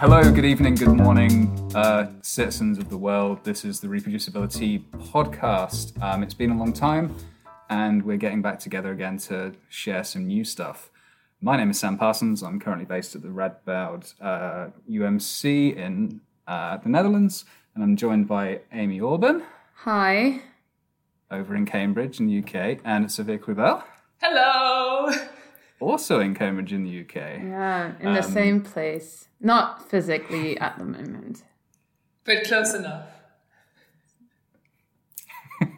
Hello, good evening, good morning, uh, citizens of the world. This is the ReproducibiliTea Podcast. Um, it's been a long time, and we're getting back together again to share some new stuff. My name is Sam Parsons. I'm currently based at the Radboud uh, UMC in uh, the Netherlands, and I'm joined by Amy Orben Hi. over in Cambridge in the UK, and Sophia Crüwell, Hello. Also in Cambridge in the UK. Yeah, in the same place. Not physically at the moment. But close enough.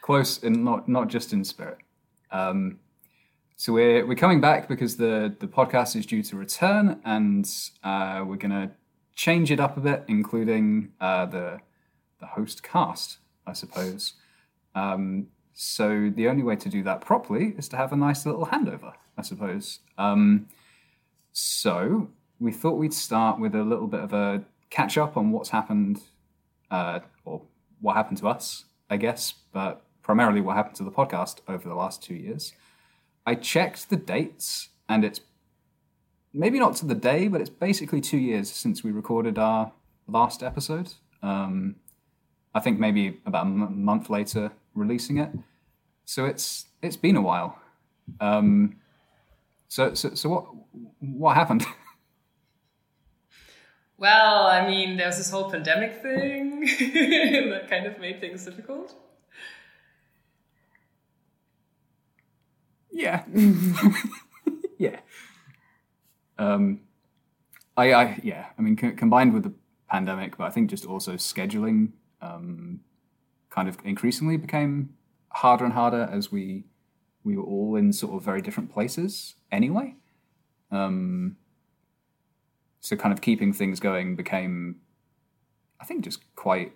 close and not not just in spirit. Um, so we're we're coming back because the the podcast is due to return, and uh, we're gonna change it up a bit, including uh, the the host cast, I suppose. Um, so the only way to do that properly is to have a nice little handover, I suppose. Um, so we thought we'd start with a little bit of a catch up on what's happened, uh, or what happened to us, I guess, but primarily what happened to the podcast over the last two years. I checked the dates, and it's maybe not to the day, but it's basically two years since we recorded our last episode. Um, I think maybe about a m- month later releasing it. So it's it's been a while. Um, so so so what what happened? Well, I mean, there's this whole pandemic thing that kind of made things difficult. Yeah. yeah. Um, I, I, yeah, I mean, co- combined with the pandemic, but I think just also scheduling um, kind of increasingly became harder and harder as we we were all in sort of very different places anyway. Um, so kind of keeping things going became, I think, just quite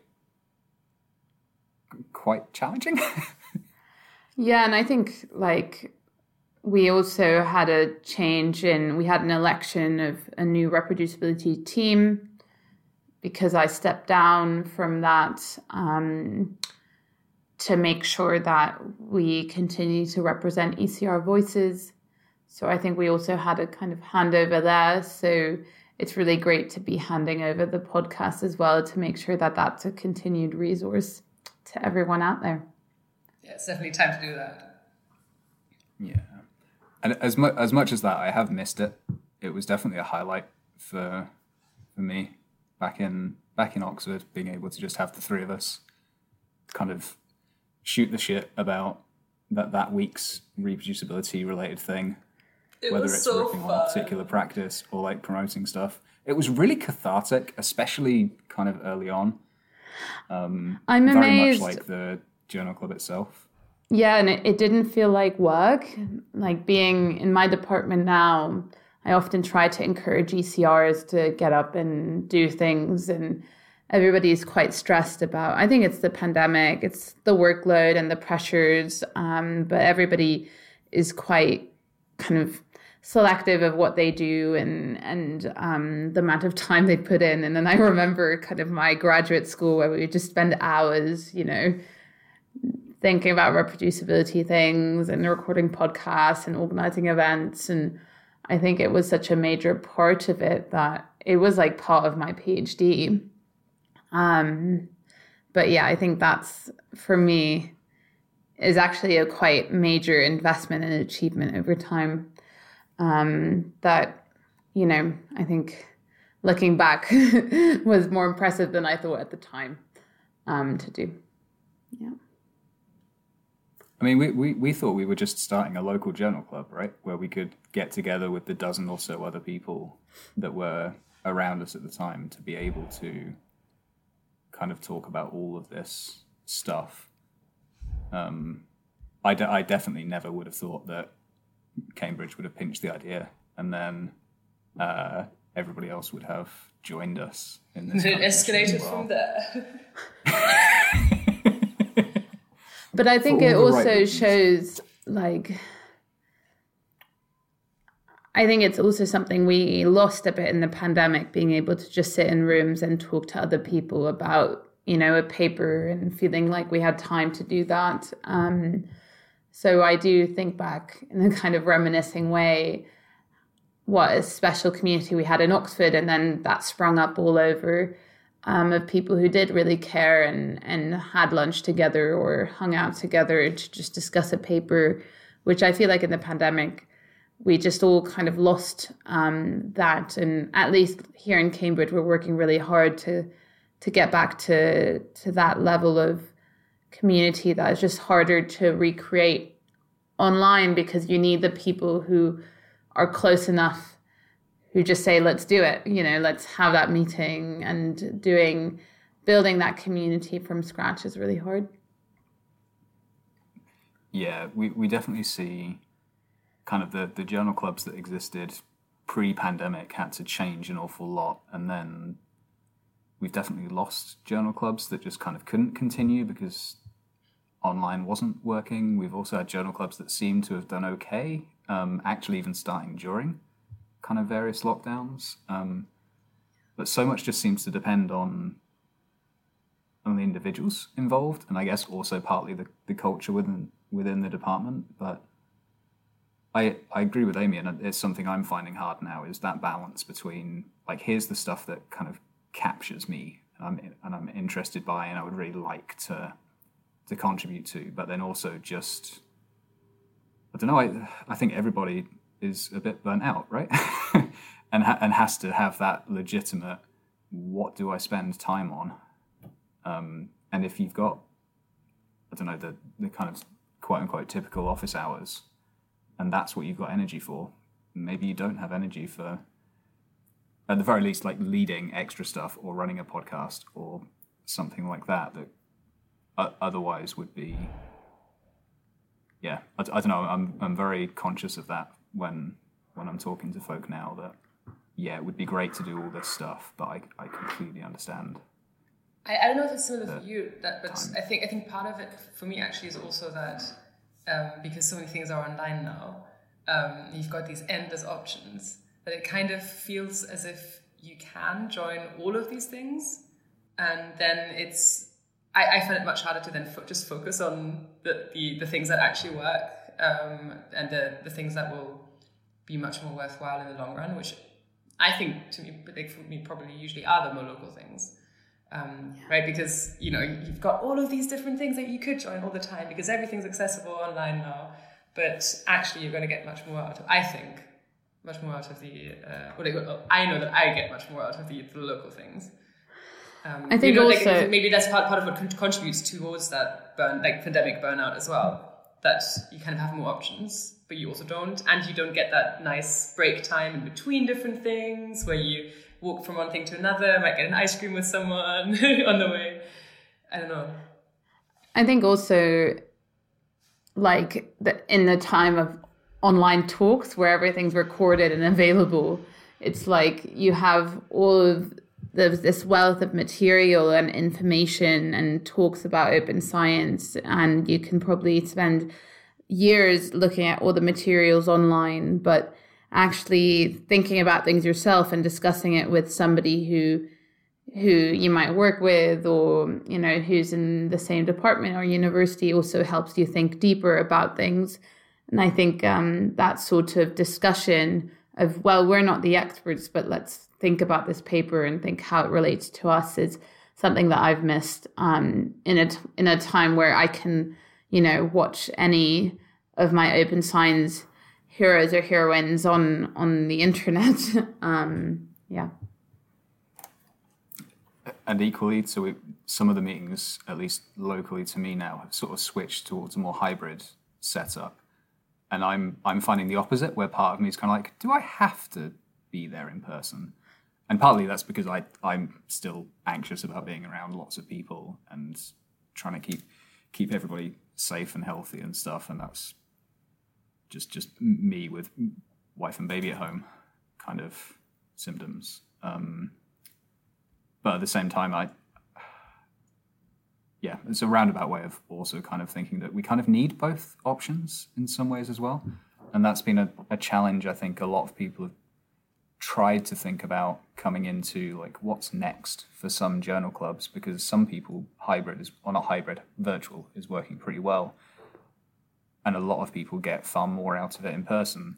quite challenging. Yeah, and I think like we also had a change in we had an election of a new reproducibility team because I stepped down from that um, to make sure that we continue to represent ECR voices. So I think we also had a kind of handover there. So it's really great to be handing over the podcast as well to make sure that that's a continued resource to everyone out there. Yeah, it's definitely time to do that. Yeah, and as much as much as that, I have missed it. It was definitely a highlight for for me back in back in Oxford, being able to just have the three of us kind of shoot the shit about that that week's reproducibility related thing, It whether was it's so ripping fun. on a particular practice or like promoting stuff. It was really cathartic, especially kind of early on. Um, I'm Very amazed. much like the journal club itself. Yeah, and it, it didn't feel like work. Like being in my department now, I often try to encourage ECRs to get up and do things, and everybody's quite stressed about. I think it's the pandemic, it's the workload and the pressures, um, but everybody is quite kind of selective of what they do and and um, the amount of time they put in. And then I remember kind of my graduate school where we would just spend hours, you know, thinking about reproducibility things and recording podcasts and organizing events. And I think it was such a major part of it that it was like part of my PhD. Um, but yeah, I think that's for me is actually a quite major investment and achievement over time. Um, that, you know, I think looking back was more impressive than I thought at the time um, to do. Yeah. I mean, we, we, we thought we were just starting a local journal club, right? Where we could get together with the dozen or so other people that were around us at the time to be able to kind of talk about all of this stuff. Um, I, de- I definitely never would have thought that Cambridge would have pinched the idea and then uh, everybody else would have joined us in this. It kind of session as escalated well. from there. But I think it all the right also shows like I think it's also something we lost a bit in the pandemic, being able to just sit in rooms and talk to other people about, you know, a paper and feeling like we had time to do that. Um, so I do think back in a kind of reminiscing way what a special community we had in Oxford, and then that sprung up all over um, of people who did really care and and had lunch together or hung out together to just discuss a paper, which I feel like in the pandemic we just all kind of lost um, that. And at least here in Cambridge, we're working really hard to to get back to to that level of community that is just harder to recreate online because you need the people who are close enough who just say let's do it you know let's have that meeting and doing building that community from scratch is really hard yeah we, we definitely see kind of the, the journal clubs that existed pre-pandemic had to change an awful lot and then we've definitely lost journal clubs that just kind of couldn't continue because online wasn't working. We've also had journal clubs that seem to have done okay, um, actually, even starting during kind of various lockdowns. Um, but so much just seems to depend on on the individuals involved, and I guess also partly the, the culture within within the department. But I I agree with Amy, and it's something I'm finding hard now is that balance between like here's the stuff that kind of captures me and I'm and I'm interested by, and I would really like to to contribute to, but then also just I don't know. I I think everybody is a bit burnt out, right? and ha- and has to have that legitimate. What do I spend time on? Um, and if you've got, I don't know, the the kind of quote unquote typical office hours, and that's what you've got energy for, maybe you don't have energy for at the very least, like leading extra stuff or running a podcast or something like that that otherwise would be. Yeah, I, I, don't know. I'm I'm very conscious of that when when I'm talking to folk now. That yeah, it would be great to do all this stuff, but I I completely understand. I, I don't know if it's similar for you, that, but time. I think I think part of it for me actually is also that um, because so many things are online now, um, you've got these endless options that it kind of feels as if you can join all of these things and then it's I, I find it much harder to then fo- just focus on the, the, the things that actually work um, and the, the things that will be much more worthwhile in the long run, which I think to me, for me probably usually are the more local things. Um, yeah. Right, because you know you've got all of these different things that you could join all the time because everything's accessible online now. But actually, you're going to get much more out of. I think much more out of the. Uh, well, I know that I get much more out of the, the local things. Um, I think you know, also like, maybe that's part, part of what contributes towards that burn, like pandemic burnout as well. That you kind of have more options, but you also don't, and you don't get that nice break time in between different things where you walk from one thing to another, might get an ice cream with someone on the way. I don't know. I think also, like the, in the time of online talks where everything's recorded and available. It's like you have all of this wealth of material and information and talks about open science, and you can probably spend years looking at all the materials online, but actually thinking about things yourself and discussing it with somebody who who you might work with or you know who's in the same department or university also helps you think deeper about things. And I think um, that sort of discussion of, well, we're not the experts, but let's think about this paper and think how it relates to us is something that I've missed um, in a in a time where I can, you know, watch any of my open science heroes or heroines on on the internet. um, yeah. And equally, so some of the meetings, at least locally to me now, have sort of switched towards a more hybrid setup and I'm I'm finding the opposite, where part of me is kind of like, do I have to be there in person? And partly that's because I I'm still anxious about being around lots of people and trying to keep keep everybody safe and healthy and stuff, and that's just just me with wife and baby at home kind of symptoms. Um, but at the same time, I yeah, it's a roundabout way of also kind of thinking that we kind of need both options in some ways as well. And that's been a, a challenge I think a lot of people have tried to think about coming into like what's next for some journal clubs because some people hybrid is or not hybrid, virtual is working pretty well. And a lot of people get far more out of it in person.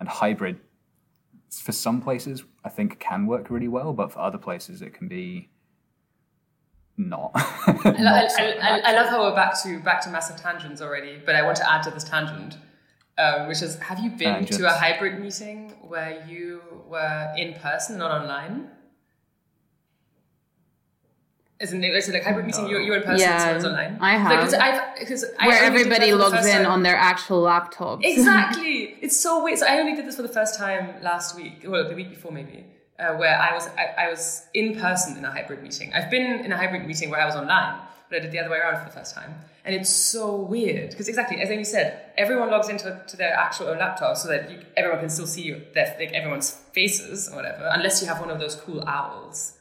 And hybrid for some places I think can work really well, but for other places it can be not. I, not I, I, I love how we're back to back to massive tangents already, but I want to add to this tangent, um, which is: Have you been Tangents. to a hybrid meeting where you were in person, not online? Isn't it? it? Is it like hybrid meeting? You you were in person, Yeah, so it's online. I have. Because I've because I Where only did that everybody logs in time. on their actual laptops. Exactly. It's so weird. So I only did this for the first time last week, well, the week before maybe, uh, where I was I, I was in person in a hybrid meeting. I've been in a hybrid meeting where I was online, but I did the other way around for the first time, and it's so weird because exactly as Amy said, everyone logs into to their actual own laptop so that you, everyone can still see their, like everyone's faces or whatever, unless you have one of those cool owls.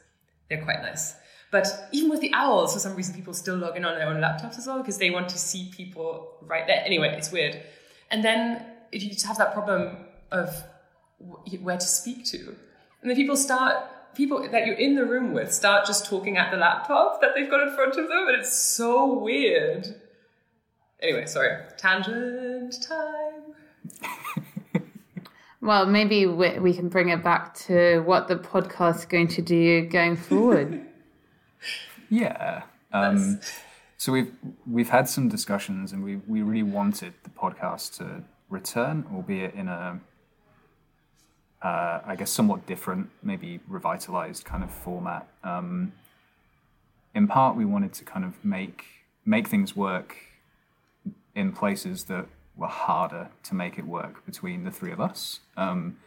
They're quite nice. But even with the owls, for some reason, people still log in on their own laptops as well because they want to see people right there. Anyway, it's weird. And then if you just have that problem of where to speak to, and then people start, people that you're in the room with start just talking at the laptop that they've got in front of them, and it's so weird. Anyway, sorry. Tangent time. Well, maybe we, we can bring it back to what the podcast is going to do going forward. Yeah. Um, so we've we've had some discussions, and we we really wanted the podcast to return, albeit in a, uh, I guess, somewhat different, maybe revitalized kind of format. Um, in part, we wanted to kind of make make things work in places that were harder to make it work between the three of us. Um,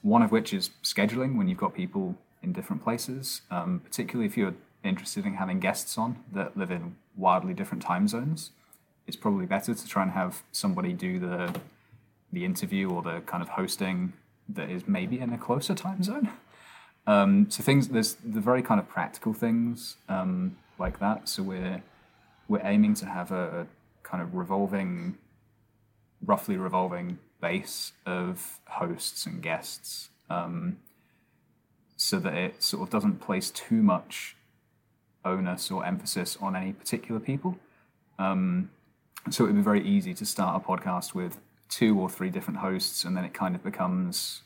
one of which is scheduling when you've got people in different places, um, particularly if you're interested in having guests on that live in wildly different time zones. It's probably better to try and have somebody do the the interview or the kind of hosting that is maybe in a closer time zone. Um, so things there's the very kind of practical things um, like that. So we're we're aiming to have a kind of revolving, roughly revolving base of hosts and guests, um, so that it sort of doesn't place too much onus or emphasis on any particular people. Um, so it would be very easy to start a podcast with two or three different hosts, and then it kind of becomes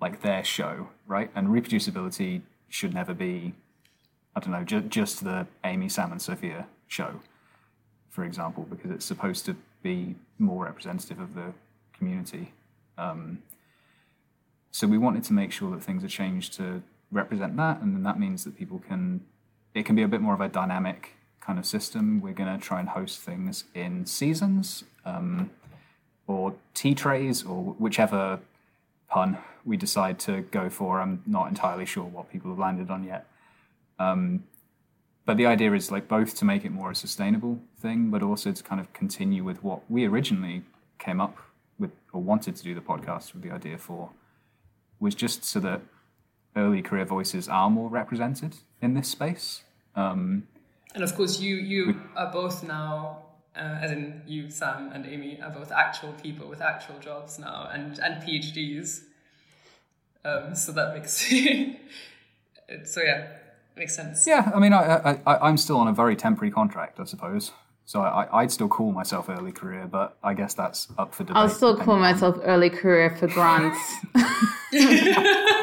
like their show, right? And reproducibility should never be, I don't know, ju- just the Amy, Sam, and Sophia show, for example, because it's supposed to be more representative of the community. Um, so we wanted to make sure that things are changed to represent that, and then that means that people can. It can be a bit more of a dynamic kind of system. We're going to try and host things in seasons, um, or tea trays, or whichever pun we decide to go for. I'm not entirely sure what people have landed on yet. Um, but the idea is like both to make it more a sustainable thing, but also to kind of continue with what we originally came up with or wanted to do the podcast with the idea for, was just so that early career voices are more represented in this space. Um, And of course, you you are both now, uh, as in you, Sam and Amy, are both actual people with actual jobs now and and PhDs. Um, so that makes it, so yeah, makes sense. yeah, I mean, I, I, I, I'm still on a very temporary contract, I suppose. So I, I'd still call myself early career, but I guess that's up for debate. I'll still call on- myself early career for grants.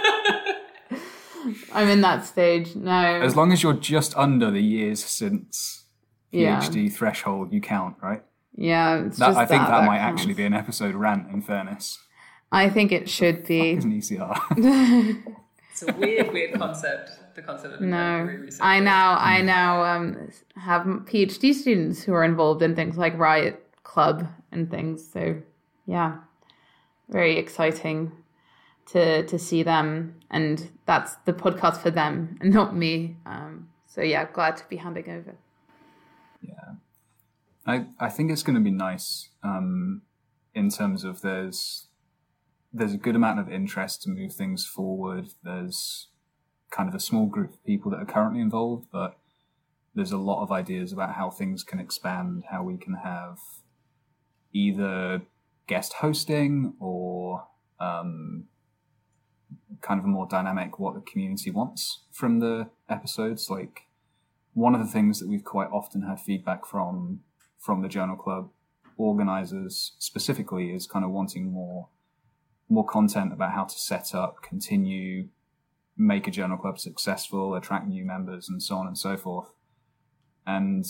I'm in that stage. No. As long as you're just under the years since Yeah. PhD threshold, you count, right? yeah, it's That, just I think that, might counts. actually be an episode rant. In fairness, I think it should be. is an ECR. It's a weird, weird concept. The concept of No. I now I now um, have PhD students who are involved in things like Riot Club and things. So yeah, very exciting to to see them, and that's the podcast for them and not me. Um, so yeah, glad to be handing over. Yeah, I, I think it's going to be nice um, in terms of there's there's a good amount of interest to move things forward. There's kind of a small group of people that are currently involved, but there's a lot of ideas about how things can expand, how we can have either guest hosting or um, kind of a more dynamic what the community wants from the episodes. Like one of the things that we've quite often had feedback from from the journal club organizers specifically is kind of wanting more more content about how to set up, continue, make a journal club successful, attract new members, and so on and so forth. And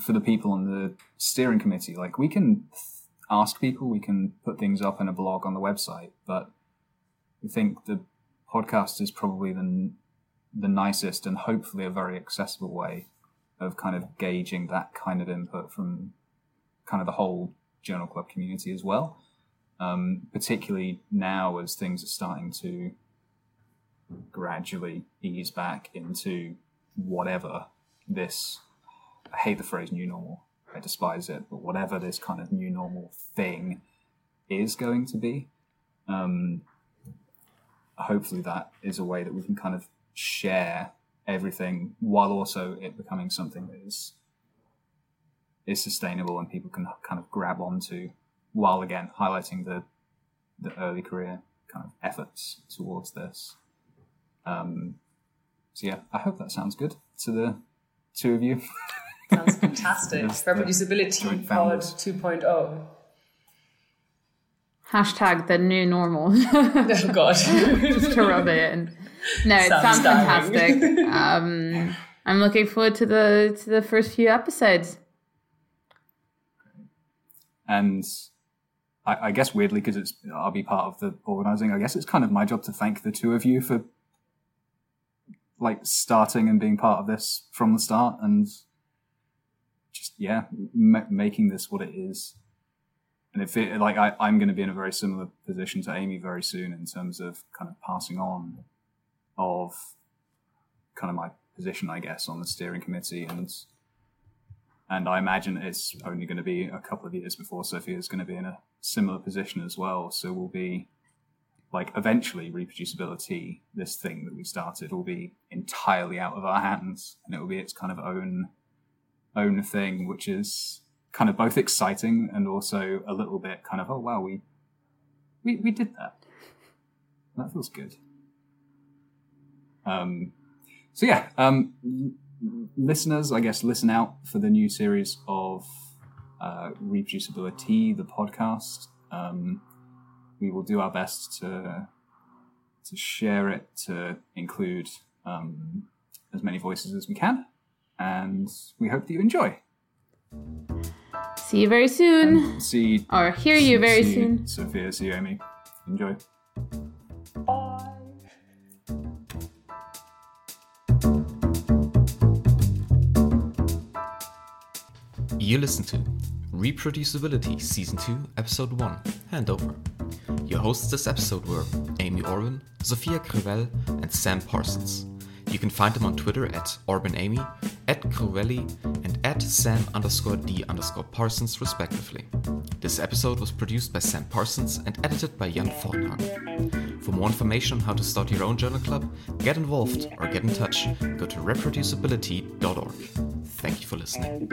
for the people on the steering committee, like we can ask people, we can put things up in a blog on the website, but I think the podcast is probably the the nicest and hopefully a very accessible way of kind of gauging that kind of input from kind of the whole journal club community as well. Um, particularly now as things are starting to gradually ease back into whatever this I hate the phrase new normal. I despise it, but whatever this kind of new normal thing is going to be, um, hopefully that is a way that we can kind of share everything while also it becoming something that is is sustainable and people can kind of grab onto while again highlighting the the early career kind of efforts towards this. Um, so yeah, I hope that sounds good to the two of you. Sounds fantastic. Reproducibility powered 2.0. Hashtag the new normal. oh God. Just to rub it in. No, it sounds, sounds fantastic. Um, I'm looking forward to the to the first few episodes. And I, I guess weirdly, because it's I'll be part of the organizing. I guess it's kind of my job to thank the two of you for like starting and being part of this from the start and just yeah m- making this what it is and if it like I, i'm going to be in a very similar position to amy very soon in terms of kind of passing on of kind of my position i guess on the steering committee. And and i imagine it's only going to be a couple of years before sophia is going to be in a similar position as well. So we'll be like eventually ReproducibiliTea, this thing that we started, will be entirely out of our hands, and it will be its kind of own own thing, which is kind of both exciting and also a little bit kind of oh wow we we we did that. That feels good. Um, so yeah, um, listeners, I guess listen out for the new series of uh, ReproducibiliTea, the podcast. Um, we will do our best to to share it to include um, as many voices as we can, and we hope that you enjoy. See you very soon. And see or hear you very see soon. Sophia, see you, Amy. Enjoy. Bye. You listen to ReproducibiliTea Season 2, Episode 1 Handover. Your hosts this episode were Amy Orben, Sophia Crüwell, and Sam Parsons. You can find them on Twitter at OrbenAmy, at cruwelli, and at Sam underscore D underscore Parsons, respectively. This episode was produced by Sam Parsons and edited by Jan Fornhagen. For more information on how to start your own journal club, get involved, or get in touch, go to reproducibilitea.org. Thank you for listening.